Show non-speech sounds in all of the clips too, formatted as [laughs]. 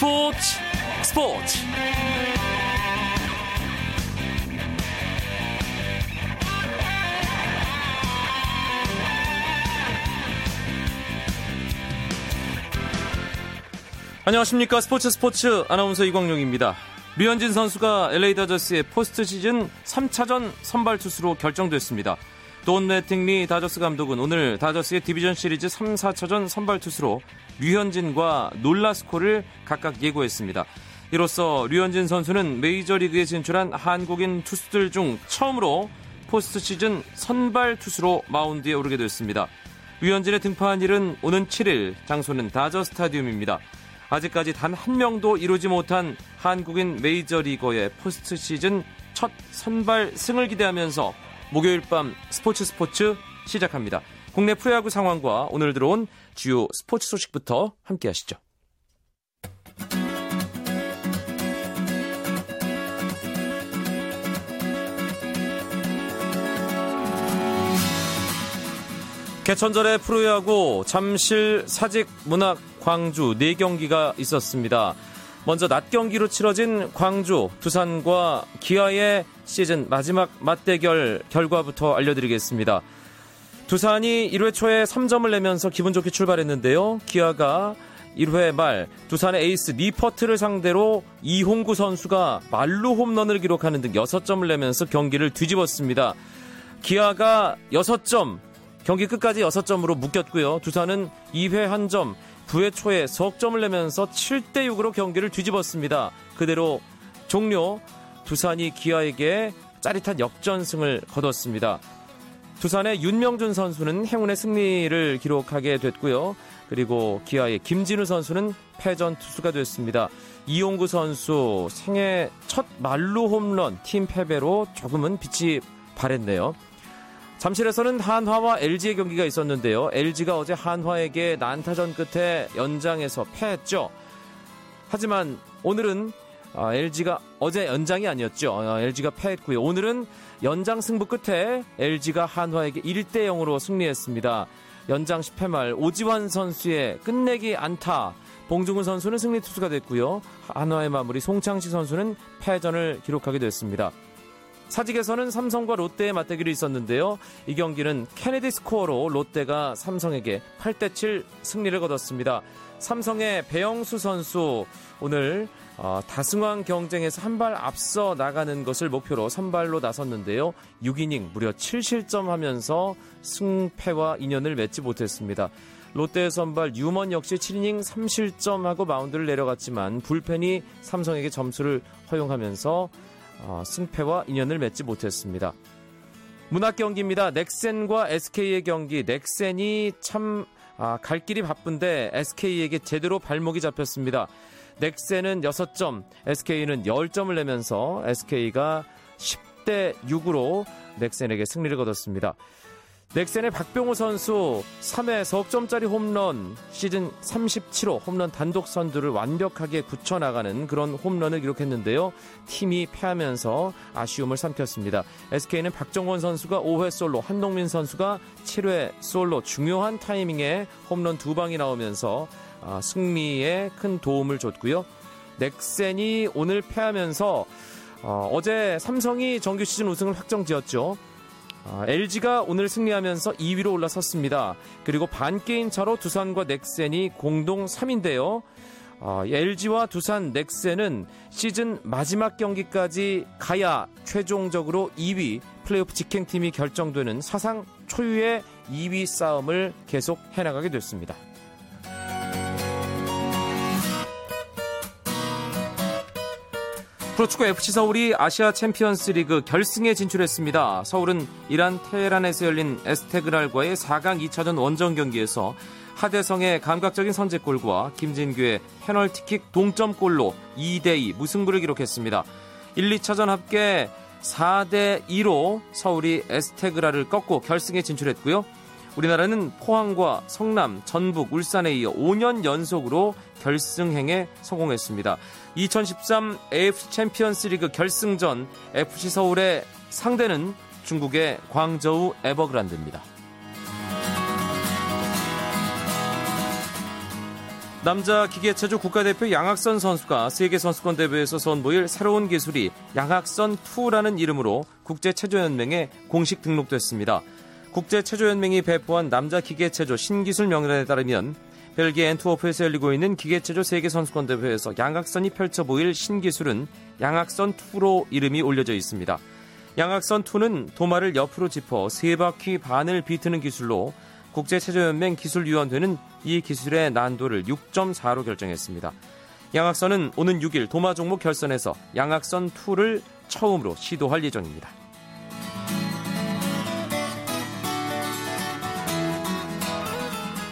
스포츠 스포츠 안녕하십니까 스포츠 스포츠 아나운서 이광용입니다. 류현진 선수가 LA 다저스의 포스트 시즌 3차전 선발 투수로 결정됐습니다. 돈 매팅리 다저스 감독은 오늘 다저스의 디비전 시리즈 3, 4차전 선발 투수로 류현진과 놀라스코를 각각 예고했습니다. 이로써 류현진 선수는 메이저리그에 진출한 한국인 투수들 중 처음으로 포스트 시즌 선발 투수로 마운드에 오르게 됐습니다. 류현진의 등판일은 오는 7일 장소는 다저 스타디움입니다. 아직까지 단 한 명도 이루지 못한 한국인 메이저리거의 포스트 시즌 첫 선발 승을 기대하면서 목요일 밤 스포츠 스포츠 시작합니다. 국내 프로야구 상황과 오늘 들어온 주요 스포츠 소식부터 함께 하시죠. 개천절의 프로야구 잠실 사직 문학 광주 4경기가 있었습니다. 먼저 낮 경기로 치러진 광주, 두산과 기아의 시즌 마지막 맞대결 결과부터 알려드리겠습니다. 두산이 1회 초에 3점을 내면서 기분 좋게 출발했는데요. 기아가 1회 말 두산의 에이스 니퍼트를 상대로 이홍구 선수가 말루 홈런을 기록하는 등 6점을 내면서 경기를 뒤집었습니다. 기아가 6점, 경기 끝까지 6점으로 묶였고요. 두산은 2회 1점, 9회 초에 석점을 내면서 7대 6으로 경기를 뒤집었습니다. 그대로 종료 두산이 기아에게 짜릿한 역전승을 거뒀습니다. 두산의 윤명준 선수는 행운의 승리를 기록하게 됐고요. 그리고 기아의 김진우 선수는 패전 투수가 됐습니다. 이용구 선수 생애 첫 말루 홈런 팀 패배로 조금은 빛이 발했네요. 잠실에서는 한화와 LG의 경기가 있었는데요. LG가 어제 한화에게 난타전 끝에 연장에서 패했죠. 하지만 오늘은 LG가 아, 어제 연장이 아니었죠. LG가 아, 패했고요. 오늘은 연장 승부 끝에 LG가 한화에게 1대 0으로 승리했습니다. 연장 10회 말 오지환 선수의 끝내기 안타. 봉중훈 선수는 승리 투수가 됐고요. 한화의 마무리 송창식 선수는 패전을 기록하게 됐습니다. 사직에서는 삼성과 롯데의 맞대결이 있었는데요. 이 경기는 케네디 스코어로 롯데가 삼성에게 8대7 승리를 거뒀습니다. 삼성의 배영수 선수 오늘 어, 다승왕 경쟁에서 한 발 앞서 나가는 것을 목표로 선발로 나섰는데요. 6이닝 무려 7실점 하면서 승패와 인연을 맺지 못했습니다. 롯데의 선발 유먼 역시 7이닝 3실점하고 마운드를 내려갔지만 불펜이 삼성에게 점수를 허용하면서 어, 승패와 인연을 맺지 못했습니다. 문학 경기입니다. 넥센과 SK의 경기. 넥센이 참, 아, 갈 길이 바쁜데 SK에게 제대로 발목이 잡혔습니다. 넥센은 6점, SK는 10점을 내면서 SK가 10대 6으로 넥센에게 승리를 거뒀습니다. 넥센의 박병호 선수 3회 석점짜리 홈런 시즌 37호 홈런 단독 선두를 완벽하게 굳혀나가는 그런 홈런을 기록했는데요. 팀이 패하면서 아쉬움을 삼켰습니다. SK는 박정원 선수가 5회 솔로, 한동민 선수가 7회 솔로 중요한 타이밍에 홈런 두 방이 나오면서 아, 승리에 큰 도움을 줬고요. 넥센이 오늘 패하면서 어, 어제 삼성이 정규 시즌 우승을 확정 지었죠. 아, LG가 오늘 승리하면서 2위로 올라섰습니다. 그리고 반게임 차로 두산과 넥센이 공동 3인데요. 아, LG와 두산, 넥센은 시즌 마지막 경기까지 가야 최종적으로 2위 플레이오프 직행팀이 결정되는 사상 초유의 2위 싸움을 계속 해나가게 됐습니다. 프로축구 FC 서울이 아시아 챔피언스 리그 결승에 진출했습니다. 서울은 이란 테헤란에서 열린 에스테그랄과의 4강 2차전 원정 경기에서 하대성의 감각적인 선제골과 김진규의 페널티킥 동점골로 2대2 무승부를 기록했습니다. 1, 2차전 합계 4대2로 서울이 에스테그랄을 꺾고 결승에 진출했고요. 우리나라는 포항과 성남, 전북, 울산에 이어 5년 연속으로 결승행에 성공했습니다. 2013 AFC 챔피언스 리그 결승전 FC 서울의 상대는 중국의 광저우 에버그란데입니다. 남자 기계체조 국가대표 양학선 선수가 세계선수권 대회에서 선보일 새로운 기술이 양학선2라는 이름으로 국제체조연맹에 공식 등록됐습니다. 국제체조연맹이 배포한 남자 기계체조 신기술 명단에 따르면 벨기에 엔트워프에서 열리고 있는 기계체조 세계선수권 대회에서 양학선이 펼쳐 보일 신기술은 양학선2로 이름이 올려져 있습니다. 양학선2는 도마를 옆으로 짚어 세 바퀴 반을 비트는 기술로 국제체조연맹 기술위원회는 이 기술의 난도를 6.4로 결정했습니다. 양학선은 오는 6일 도마 종목 결선에서 양학선 2를 처음으로 시도할 예정입니다.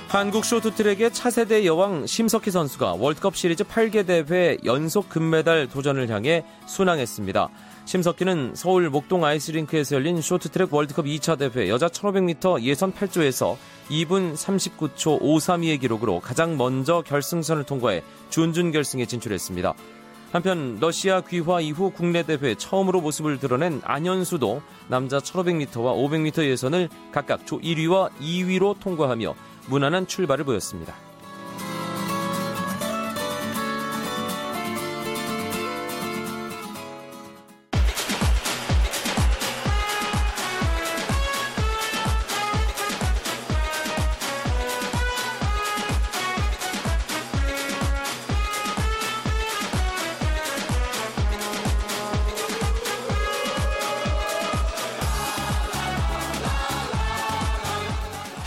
한국 쇼트트랙의 차세대 여왕 심석희 선수가 월드컵 시리즈 8개 대회 연속 금메달 도전을 향해 순항했습니다. 심석희는 서울 목동 아이스링크에서 열린 쇼트트랙 월드컵 2차 대회 여자 1500m 예선 8조에서 2분 39초 532의 기록으로 가장 먼저 결승선을 통과해 준준 결승에 진출했습니다. 한편 러시아 귀화 이후 국내 대회 처음으로 모습을 드러낸 안현수도 남자 1500m와 500m 예선을 각각 조 1위와 2위로 통과하며 무난한 출발을 보였습니다.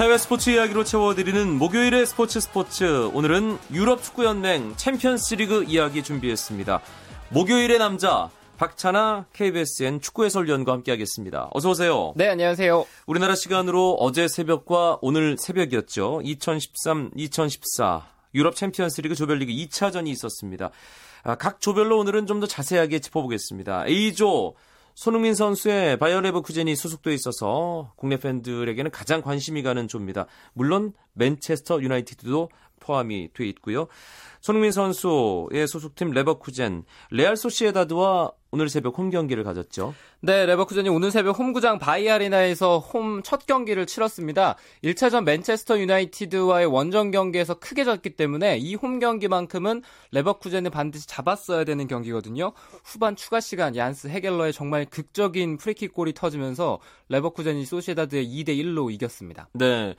해외 스포츠 이야기로 채워드리는 목요일의 스포츠 스포츠. 오늘은 유럽 축구연맹 챔피언스 리그 이야기 준비했습니다. 목요일의 남자, 박찬하 KBSN 축구 해설위원과 함께하겠습니다. 어서 오세요. 네, 안녕하세요. 우리나라 시간으로 어제 새벽과 오늘 새벽이었죠. 2013-2014 유럽 챔피언스 리그 조별리그 2차전이 있었습니다. 아, 각 조별로 오늘은 좀 더 자세하게 짚어보겠습니다. A조 손흥민 선수의 바이어 레버쿠젠이 소속돼 있어서 국내 팬들에게는 가장 관심이 가는 조입니다. 물론 맨체스터 유나이티드도 포함이 돼 있고요. 손흥민 선수의 소속팀 레버쿠젠, 레알 소시에다드와 오늘 새벽 홈 경기를 가졌죠. 네, 레버쿠젠이 오늘 새벽 홈구장 바이아레나에서 홈 첫 경기를 치렀습니다. 1차전 맨체스터 유나이티드와의 원정 경기에서 크게 졌기 때문에 이 홈 경기만큼은 레버쿠젠을 반드시 잡았어야 되는 경기거든요. 후반 추가 시간 옌스 헤겔러의 정말 극적인 프리킥 골이 터지면서 레버쿠젠이 소시에다드에 2대 1로 이겼습니다. 네.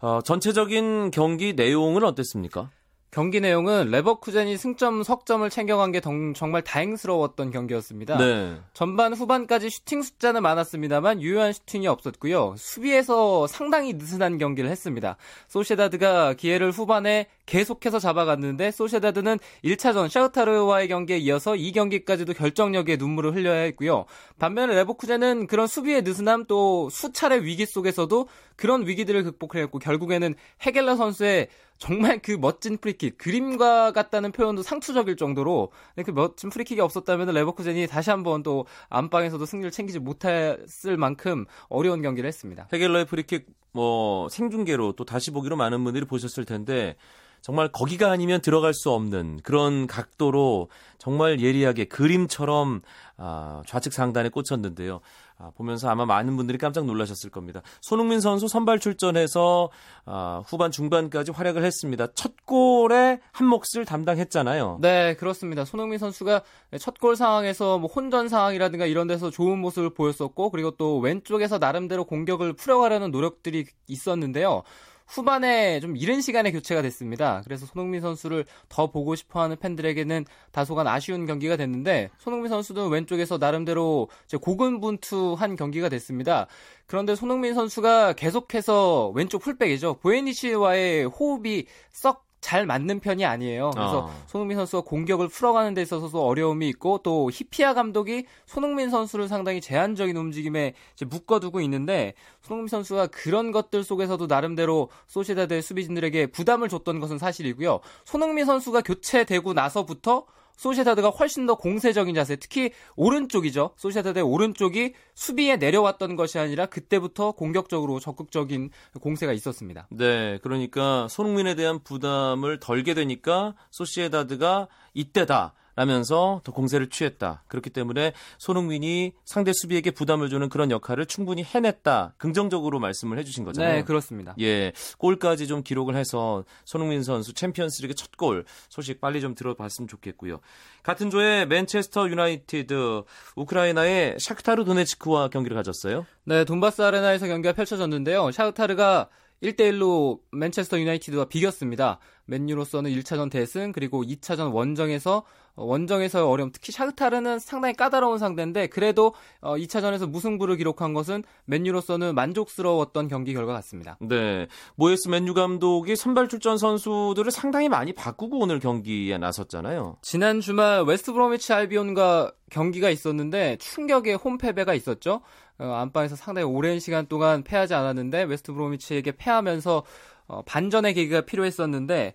어, 전체적인 경기 내용은 어땠습니까? 경기 내용은 레버쿠젠이 승점 석점을 챙겨간 게 정말 다행스러웠던 경기였습니다. 네. 전반 후반까지 슈팅 숫자는 많았습니다만 유효한 슈팅이 없었고요. 수비에서 상당히 느슨한 경기를 했습니다. 소시다드가 기회를 후반에 계속해서 잡아갔는데 소시다드는 1차전 샤흐타르와의 경기에 이어서 이 경기까지도 결정력에 눈물을 흘려야 했고요. 반면에 레버쿠젠은 그런 수비의 느슨함 또 수차례 위기 속에서도 그런 위기들을 극복해냈고 결국에는 헤겔러 선수의 정말 그 멋진 프리킥, 그림과 같다는 표현도 상투적일 정도로 그 멋진 프리킥이 없었다면 레버쿠젠이 다시 한번 또 안방에서도 승리를 챙기지 못했을 만큼 어려운 경기를 했습니다. 헤겔러의 프리킥 뭐 생중계로 또 다시 보기로 많은 분들이 보셨을 텐데 정말 거기가 아니면 들어갈 수 없는 그런 각도로 정말 예리하게 그림처럼 아, 좌측 상단에 꽂혔는데요. 아, 보면서 아마 많은 분들이 깜짝 놀라셨을 겁니다. 손흥민 선수 선발 출전해서 아, 후반 중반까지 활약을 했습니다. 첫 골에 한 몫을 담당했잖아요. 네, 그렇습니다. 손흥민 선수가 첫 골 상황에서 뭐 혼전 상황이라든가 이런 데서 좋은 모습을 보였었고 그리고 또 왼쪽에서 나름대로 공격을 풀어가려는 노력들이 있었는데요. 후반에 좀 이른 시간에 교체가 됐습니다. 그래서 손흥민 선수를 더 보고 싶어하는 팬들에게는 다소간 아쉬운 경기가 됐는데 손흥민 선수도 왼쪽에서 나름대로 고군분투한 경기가 됐습니다. 그런데 손흥민 선수가 계속해서 왼쪽 풀백이죠. 보헤니치와의 호흡이 썩 잘 맞는 편이 아니에요. 그래서 어. 손흥민 선수가 공격을 풀어가는 데 있어서도 어려움이 있고 또 히피아 감독이 손흥민 선수를 상당히 제한적인 움직임에 묶어두고 있는데 손흥민 선수가 그런 것들 속에서도 나름대로 소시다드의 수비진들에게 부담을 줬던 것은 사실이고요. 손흥민 선수가 교체되고 나서부터 소시에다드가 훨씬 더 공세적인 자세, 특히 오른쪽이죠. 소시에다드의 오른쪽이 수비에 내려왔던 것이 아니라 그때부터 공격적으로 적극적인 공세가 있었습니다. 네, 그러니까 손흥민에 대한 부담을 덜게 되니까 소시에다드가 이때다. 라면서 더 공세를 취했다. 그렇기 때문에 손흥민이 상대 수비에게 부담을 주는 그런 역할을 충분히 해냈다. 긍정적으로 말씀을 해주신 거잖아요. 네, 그렇습니다. 예, 골까지 좀 기록을 해서 손흥민 선수 챔피언스리그 첫 골 소식 빨리 좀 들어봤으면 좋겠고요. 같은 조에 맨체스터 유나이티드 우크라이나의 샤크타르 도네츠크와 경기를 가졌어요. 네, 돈바스 아레나에서 경기가 펼쳐졌는데요. 샤크타르가 1대1로 맨체스터 유나이티드와 비겼습니다. 맨유로서는 1차전 대승 그리고 2차전 원정에서 원정에서의 어려움 특히 샤흐타르는 상당히 까다로운 상대인데 그래도 2차전에서 어, 무승부를 기록한 것은 맨유로서는 만족스러웠던 경기 결과 같습니다. 네. 모예스 맨유 감독이 선발 출전 선수들을 상당히 많이 바꾸고 오늘 경기에 나섰잖아요. 지난 주말 웨스트 브로미치 알비온과 경기가 있었는데 충격의 홈패배가 있었죠. 어, 안방에서 상당히 오랜 시간 동안 패하지 않았는데 웨스트 브로미치에게 패하면서 어, 반전의 계기가 필요했었는데 어,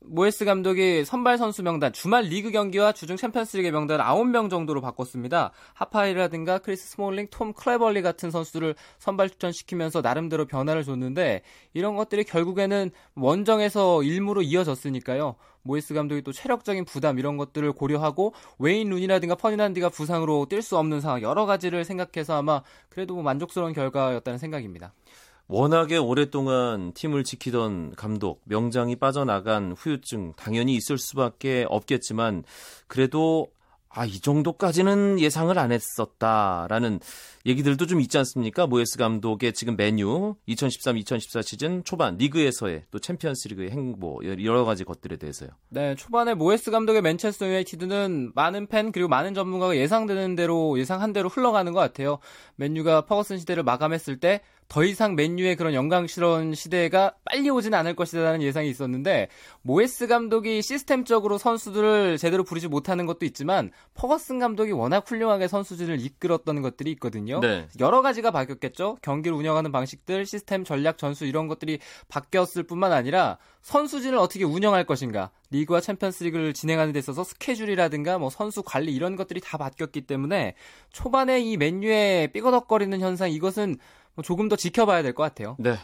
모예스 감독이 선발 선수 명단 주말 리그 경기와 주중 챔피언스리그 명단 9명 정도로 바꿨습니다. 하파엘이라든가 크리스 스몰링, 톰 클레벌리 같은 선수를 선발 출전시키면서 나름대로 변화를 줬는데 이런 것들이 결국에는 원정에서 일무로 이어졌으니까요. 모에스 감독이 또 체력적인 부담 이런 것들을 고려하고 웨인 룬이라든가 퍼니난디가 부상으로 뛸 수 없는 상황 여러 가지를 생각해서 아마 그래도 뭐 만족스러운 결과였다는 생각입니다. 워낙에 오랫동안 팀을 지키던 감독, 명장이 빠져나간 후유증 당연히 있을 수밖에 없겠지만 그래도 아, 이 정도까지는 예상을 안 했었다라는 얘기들도 좀 있지 않습니까? 모예스 감독의 지금 맨유 2013-2014 시즌 초반 리그에서의 또 챔피언스 리그의 행보 여러 가지 것들에 대해서요. 네, 초반에 모예스 감독의 맨체스터 유나이티드는 많은 팬 그리고 많은 전문가가 예상되는 대로 예상한 대로 흘러가는 것 같아요. 맨유가 퍼거슨 시대를 마감했을 때 더 이상 맨유의 그런 영광스러운 시대가 빨리 오지는 않을 것이라는 예상이 있었는데 모예스 감독이 시스템적으로 선수들을 제대로 부리지 못하는 것도 있지만 퍼거슨 감독이 워낙 훌륭하게 선수진을 이끌었던 것들이 있거든요. 네. 여러 가지가 바뀌었겠죠. 경기를 운영하는 방식들, 시스템, 전략, 전술 이런 것들이 바뀌었을 뿐만 아니라 선수진을 어떻게 운영할 것인가, 리그와 챔피언스리그를 진행하는 데 있어서 스케줄이라든가 뭐 선수 관리 이런 것들이 다 바뀌었기 때문에 초반에 이 맨유의 삐거덕거리는 현상 이것은 뭐 조금 더 지켜봐야 될 것 같아요. 네.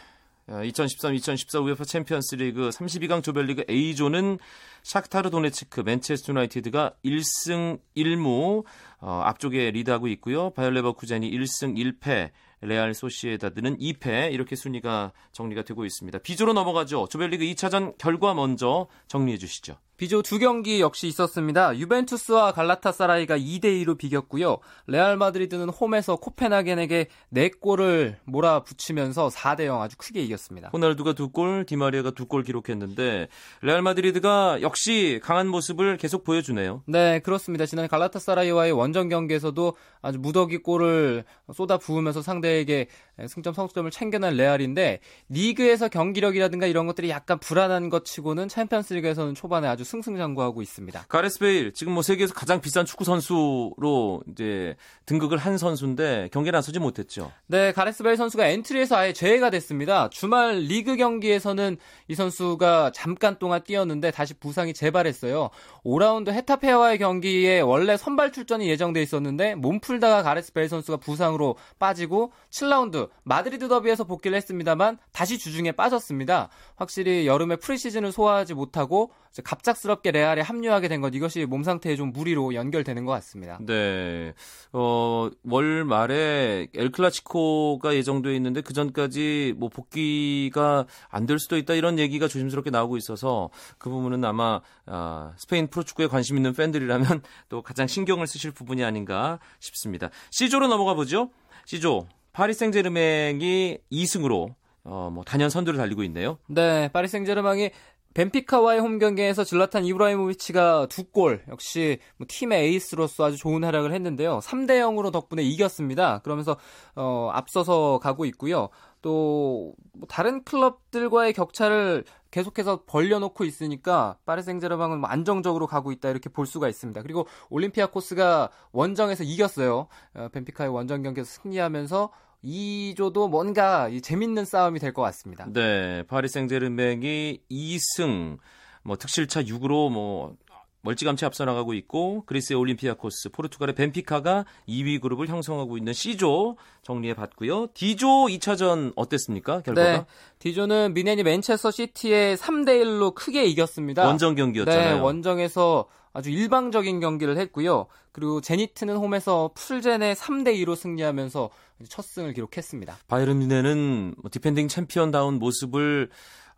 2013-2014 UEFA 챔피언스리그 32강 조별리그 A조는 샤크타르 도네츠크, 맨체스터 유나이티드가 1승 1무 어, 앞쪽에 리드하고 있고요. 바이어 레버쿠젠이 1승 1패, 레알 소시에다드는 2패 이렇게 순위가 정리가 되고 있습니다. B조로 넘어가죠. 조별리그 2차전 결과 먼저 정리해 주시죠. B조 두 경기 역시 있었습니다. 유벤투스와 갈라타사라이가 2대2로 비겼고요. 레알 마드리드는 홈에서 코펜하겐에게 4골을 몰아붙이면서 4대0 아주 크게 이겼습니다. 호날두가 2골, 디마리아가 2골 기록했는데 레알 마드리드가 역시 강한 모습을 계속 보여주네요. 네, 그렇습니다. 지난 갈라타사라이와의 원정 경기에서도 아주 무더기 골을 쏟아 부으면서 상대에게 승점 3점을 챙겨낸 레알인데 리그에서 경기력이라든가 이런 것들이 약간 불안한 것 치고는 챔피언스 리그에서는 초반에 아주 승승장구하고 있습니다. 가레스 베일 지금 뭐 세계에서 가장 비싼 축구 선수로 이제 등극을 한 선수인데 경기에 나서지 못했죠. 네, 가레스 베일 선수가 엔트리에서 아예 제외가 됐습니다. 주말 리그 경기에서는 이 선수가 잠깐 동안 뛰었는데 다시 부상이 재발했어요. 5라운드 헤타페와의 경기에 원래 선발 출전이 예정돼 있었는데 몸 풀다가 가레스 베일 선수가 부상으로 빠지고 7라운드 마드리드 더비에서 복귀를 했습니다만 다시 주중에 빠졌습니다. 확실히 여름에 프리시즌을 소화하지 못하고 갑작스럽게 레알에 합류하게 된 것 이것이 몸 상태에 좀 무리로 연결되는 것 같습니다. 네. 어, 월 말에 엘 클라시코가 예정돼 있는데 그 전까지 뭐 복귀가 안 될 수도 있다 이런 얘기가 조심스럽게 나오고 있어서 그 부분은 아마 아, 스페인 프로축구에 관심 있는 팬들이라면 [laughs] 또 가장 신경을 쓰실 부분이 아닌가 싶습니다. C조로 넘어가 보죠. C조 파리 생제르맹이 2승으로 어, 뭐 단연 선두를 달리고 있네요. 네, 파리 생제르맹이 벤피카와의 홈 경기에서 즐라탄 이브라히모비치가 두 골, 역시 뭐 팀의 에이스로서 아주 좋은 활약을 했는데요. 3대 0으로 덕분에 이겼습니다. 그러면서 어, 앞서서 가고 있고요. 또뭐 다른 클럽들과의 격차를 계속해서 벌려놓고 있으니까 파리 생제르맹은 뭐 안정적으로 가고 있다 이렇게 볼 수가 있습니다. 그리고 올림피아 코스가 원정에서 이겼어요. 어, 벤피카의 원정 경기에서 승리하면서 2조도 뭔가 재밌는 싸움이 될 것 같습니다. 네, 파리 생제르맹이 2승, 뭐 특실차 6으로 뭐 멀찌감치 앞서 나가고 있고 그리스의 올림피아코스, 포르투갈의 벤피카가 2위 그룹을 형성하고 있는 C조 정리해 봤고요. D조 2차전 어땠습니까? 결과가? 네. D조는 뮌헨이 맨체스터 시티에 3대 1로 크게 이겼습니다. 원정 경기였잖아요. 네, 원정에서 아주 일방적인 경기를 했고요. 그리고 제니트는 홈에서 플젠에 3대 2로 승리하면서 첫 승을 기록했습니다. 바이른 뮌헨은 뭐 디펜딩 챔피언다운 모습을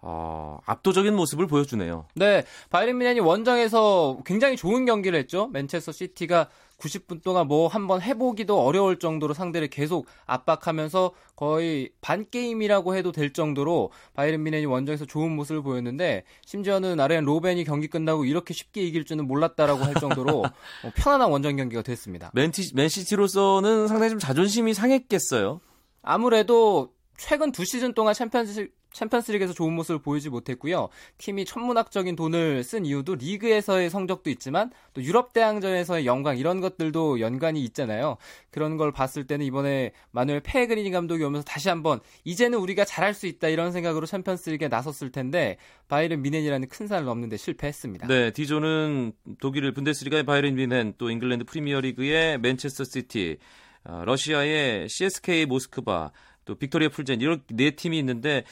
어, 압도적인 모습을 보여주네요. 네, 바이른 뮌헨이 원정에서 굉장히 좋은 경기를 했죠. 맨체스터 시티가 90분 동안 뭐 한번 해보기도 어려울 정도로 상대를 계속 압박하면서 거의 반 게임이라고 해도 될 정도로 바이른 뮌헨이 원정에서 좋은 모습을 보였는데 심지어는 아르옌 로벤이 경기 끝나고 이렇게 쉽게 이길 줄은 몰랐다라고 할 정도로 어, [laughs] 편안한 원정 경기가 됐습니다. 맨티, 맨시티로서는 상당히 좀 자존심이 상했겠어요. 아무래도 최근 두 시즌 동안 챔피언스 챔피언스리그에서 좋은 모습을 보이지 못했고요. 팀이 천문학적인 돈을 쓴 이유도 리그에서의 성적도 있지만 또 유럽 대항전에서의 영광 이런 것들도 연관이 있잖아요. 그런 걸 봤을 때는 이번에 마누엘 페그리니 감독이 오면서 다시 한번 이제는 우리가 잘할 수 있다 이런 생각으로 챔피언스리그에 나섰을 텐데 바이른 뮌헨이라는 큰 산을 넘는데 실패했습니다. 네, D조는 독일 분데스리가의 바이른 뮌헨, 또 잉글랜드 프리미어리그의 맨체스터 시티, 어, 러시아의 CSK 모스크바, 또 빅토리아 플젠 이런 네 팀이 있는데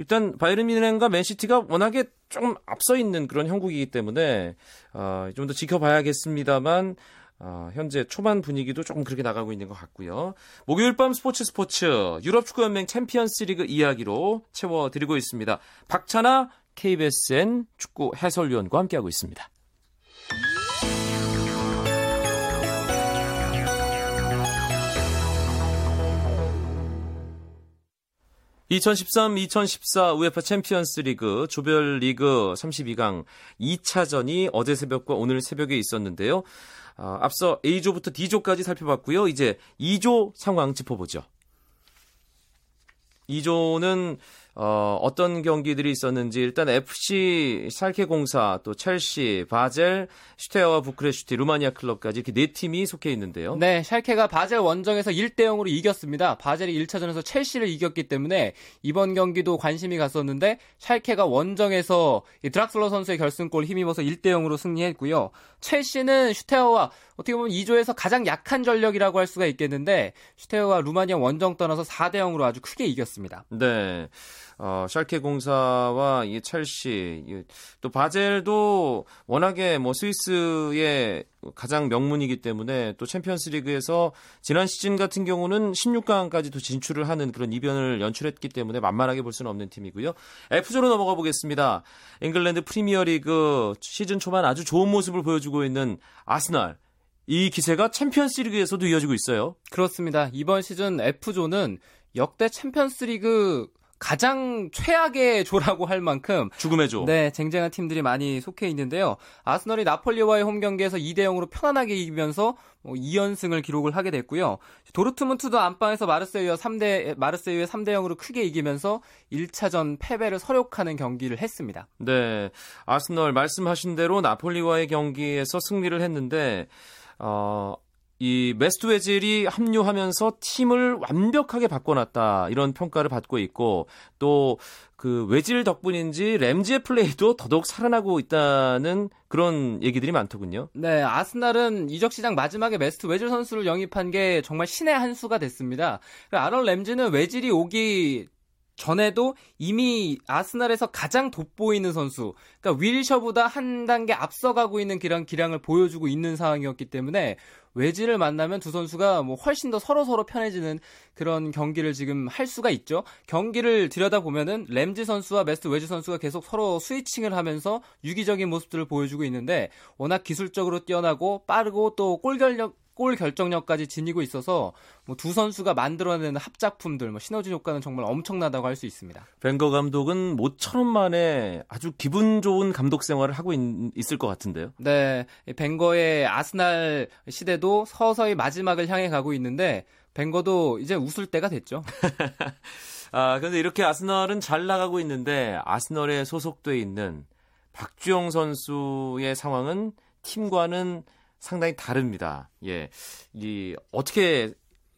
일단 바이에른 뮌헨과 맨시티가 워낙에 좀 앞서 있는 그런 형국이기 때문에 어, 좀 더 지켜봐야겠습니다만 어, 현재 초반 분위기도 조금 그렇게 나가고 있는 것 같고요. 목요일 밤 스포츠 스포츠 유럽 축구 연맹 챔피언스리그 이야기로 채워드리고 있습니다. 박찬하 KBSN 축구 해설위원과 함께하고 있습니다. 2013-2014 UEFA 챔피언스 리그 조별 리그 32강 2차전이 어제 새벽과 오늘 새벽에 있었는데요. 어, 앞서 A조부터 D조까지 살펴봤고요. 이제 2조 상황 짚어보죠. 2조는 어, 어떤 경기들이 있었는지 일단 FC 살케공사 또 첼시, 바젤, 슈테어와 부크레슈티, 루마니아 클럽까지 이렇게 네 팀이 속해 있는데요. 네, 샬케가 바젤 원정에서 1대 0으로 이겼습니다. 바젤이 1차전에서 첼시를 이겼기 때문에 이번 경기도 관심이 갔었는데 샬케가 원정에서 드락슬러 선수의 결승골 힘입어서 1대 0으로 승리했고요. 첼시는 슈테어와 어떻게 보면 2조에서 가장 약한 전력이라고 할 수가 있겠는데 슈테어와 루마니아 원정 떠나서 4대 0으로 아주 크게 이겼습니다. 네. 어, 샬케 공사와 이 첼시 또 바젤도 워낙에 뭐 스위스의 가장 명문이기 때문에 또 챔피언스리그에서 지난 시즌 같은 경우는 16강까지도 진출을 하는 그런 이변을 연출했기 때문에 만만하게 볼 수는 없는 팀이고요. F조로 넘어가 보겠습니다. 잉글랜드 프리미어리그 시즌 초반 아주 좋은 모습을 보여주고 있는 아스날 이 기세가 챔피언스리그에서도 이어지고 있어요. 그렇습니다. 이번 시즌 F조는 역대 챔피언스리그 가장 최악의 조라고 할 만큼 죽음의 조. 네, 쟁쟁한 팀들이 많이 속해 있는데요. 아스널이 나폴리와의 홈 경기에서 2대 0으로 편안하게 이기면서 뭐 2연승을 기록을 하게 됐고요. 도르트문트도 안방에서 마르세유와 3대 마르세유의 3대 0으로 크게 이기면서 1차전 패배를 설욕하는 경기를 했습니다. 네. 아스널 말씀하신 대로 나폴리와의 경기에서 승리를 했는데 어 이 메수트 외질이 합류하면서 팀을 완벽하게 바꿔놨다 이런 평가를 받고 있고 또 그 외질 덕분인지 램지의 플레이도 더더욱 살아나고 있다는 그런 얘기들이 많더군요. 네, 아스날은 이적 시장 마지막에 메수트 외질 선수를 영입한 게 정말 신의 한 수가 됐습니다. 아론 램지는 외질이 오기 전에도 이미 아스날에서 가장 돋보이는 선수, 그러니까 윌셔보다 한 단계 앞서가고 있는 기량, 기량을 보여주고 있는 상황이었기 때문에 외질을 만나면 두 선수가 뭐 훨씬 더 서로 서로 편해지는 그런 경기를 지금 할 수가 있죠. 경기를 들여다 보면은 램지 선수와 메수트 외질 선수가 계속 서로 switching을 하면서 유기적인 모습들을 보여주고 있는데 워낙 기술적으로 뛰어나고 빠르고 또 골결력 골 결정력까지 지니고 있어서 뭐 두 선수가 만들어내는 합작품들 뭐 시너지 효과는 정말 엄청나다고 할 수 있습니다. 벵거 감독은 모처럼 만에 아주 기분 좋은 감독 생활을 하고 있, 을것 같은데요. 네, 벵거의 아스날 시대도 서서히 마지막을 향해 가고 있는데 벵거도 이제 웃을 때가 됐죠. [laughs] 아, 그런데 이렇게 아스널은 잘 나가고 있는데 아스널에 소속돼 있는 박주영 선수의 상황은 팀과는 상당히 다릅니다. 예. 이 어떻게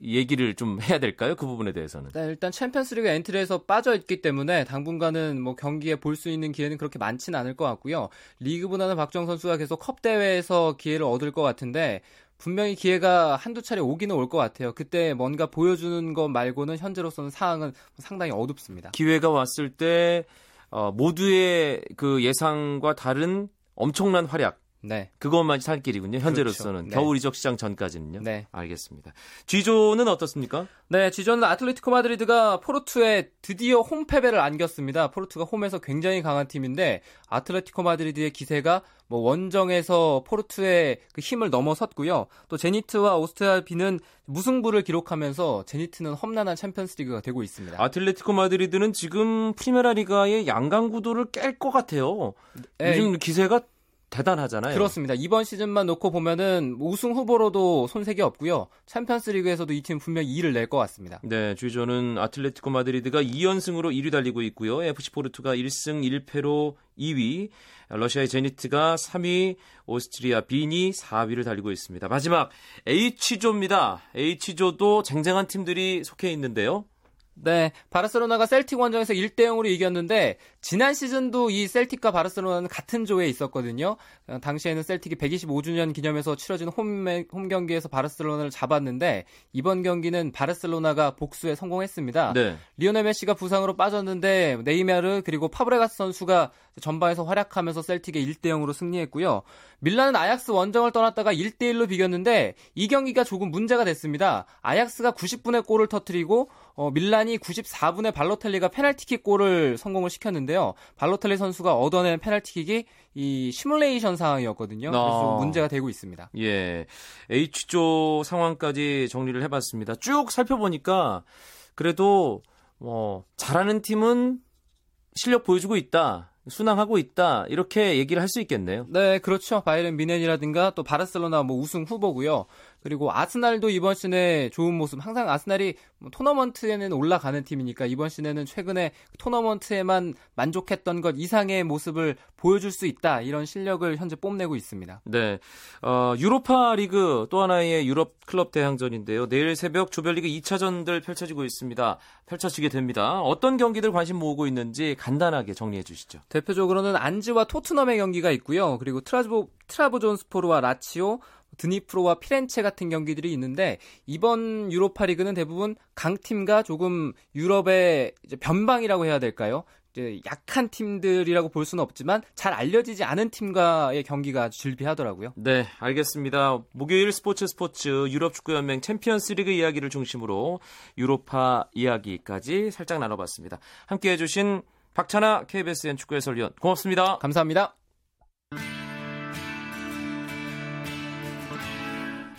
얘기를 좀 해야 될까요? 그 부분에 대해서는. 네, 일단 챔피언스리그 엔트리에서 빠져 있기 때문에 당분간은 뭐 경기에 볼 수 있는 기회는 그렇게 많지는 않을 것 같고요. 리그보다는 박정 선수가 계속 컵 대회에서 기회를 얻을 것 같은데 분명히 기회가 한두 차례 오기는 올 것 같아요. 그때 뭔가 보여주는 것 말고는 현재로서는 상황은 상당히 어둡습니다. 기회가 왔을 때 어, 모두의 그 예상과 다른 엄청난 활약 네. 그것만 살 길이군요. 현재로서는 그렇죠. 겨울 이적 시장 전까지는요. 네. 알겠습니다. G조는 어떻습니까? 네, G조는 아틀레티코 마드리드가 포르투에 드디어 홈 패배를 안겼습니다. 포르투가 홈에서 굉장히 강한 팀인데 아틀레티코 마드리드의 기세가 뭐 원정에서 포르투의 그 힘을 넘어섰고요. 또 제니트와 오스트리아 빈은 무승부를 기록하면서 제니트는 험난한 챔피언스리그가 되고 있습니다. 아틀레티코 마드리드는 지금 프리메라 리가의 양강 구도를 깰 것 같아요. 네. 요즘 기세가 대단하잖아요. 그렇습니다. 이번 시즌만 놓고 보면은 우승 후보로도 손색이 없고요. 챔피언스 리그에서도 이 팀 분명히 일을 낼 것 같습니다. 네, G조는 아틀레티코 마드리드가 2연승으로 1위 달리고 있고요. FC 포르투가 1승 1패로 2위, 러시아의 제니트가 3위, 오스트리아 빈이 4위를 달리고 있습니다. 마지막 H조입니다. H조도 쟁쟁한 팀들이 속해 있는데요. 네, 바르셀로나가 셀틱 원정에서 1대 0으로 이겼는데 지난 시즌도 이 셀틱과 바르셀로나는 같은 조에 있었거든요. 어, 당시에는 셀틱이 125주년 기념해서 치러진 홈, 홈 경기에서 바르셀로나를 잡았는데 이번 경기는 바르셀로나가 복수에 성공했습니다. 네. 리오넬 메시가 부상으로 빠졌는데 네이마르 그리고 파브레가스 선수가 전반에서 활약하면서 셀틱에 1대 0으로 승리했고요. 밀란은 아약스 원정을 떠났다가 1대 1로 비겼는데 이 경기가 조금 문제가 됐습니다. 아약스가 90분에 골을 터뜨리고 어, 밀란이 94분에 발로텔리가 페널티킥 골을 성공을 시켰는데요. 발로텔리 선수가 얻어낸 페널티킥이 이 시뮬레이션 상황이었거든요. 그래서 아. 문제가 되고 있습니다. 예. H조 상황까지 정리를 해봤습니다. 쭉 살펴보니까 그래도 뭐 잘하는 팀은 실력 보여주고 있다. 순항하고 있다 이렇게 얘기를 할 수 있겠네요. 네, 그렇죠. 바이른 미넨이라든가 또 바르셀로나 뭐 우승 후보고요. 그리고 아스날도 이번 시즌에 좋은 모습. 항상 아스날이 뭐 토너먼트에는 올라가는 팀이니까 이번 시즌에는 최근에 토너먼트에만 만족했던 것 이상의 모습을 보여줄 수 있다. 이런 실력을 현재 뽐내고 있습니다. 네. 어, 유로파 리그 또 하나의 유럽 클럽 대항전인데요. 내일 새벽 조별리그 2차전들 펼쳐지고 있습니다. 펼쳐지게 됩니다. 어떤 경기들 관심 모으고 있는지 간단하게 정리해 주시죠. 대표적으로는 안지와 토트넘의 경기가 있고요. 그리고 트라즈보, 트라보존스포르와 라치오, 드니프로와 피렌체 같은 경기들이 있는데 이번 유로파 리그는 대부분 강팀과 조금 유럽의 변방이라고 해야 될까요? 약한 팀들이라고 볼 수는 없지만 잘 알려지지 않은 팀과의 경기가 즐비하더라고요. 네, 알겠습니다. 목요일 스포츠 스포츠 유럽 축구 연맹 챔피언스 리그 이야기를 중심으로 유로파 이야기까지 살짝 나눠봤습니다. 함께 해주신 박찬하 KBSN 축구 해설위원 고맙습니다. 감사합니다.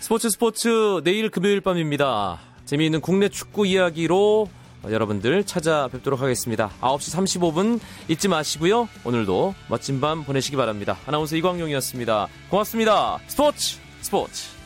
스포츠 스포츠 내일 금요일 밤입니다. 재미있는 국내 축구 이야기로 여러분들 찾아뵙도록 하겠습니다. 9시 35분 잊지 마시고요. 오늘도 멋진 밤 보내시기 바랍니다. 아나운서 이광용이었습니다. 고맙습니다. 스포츠 스포츠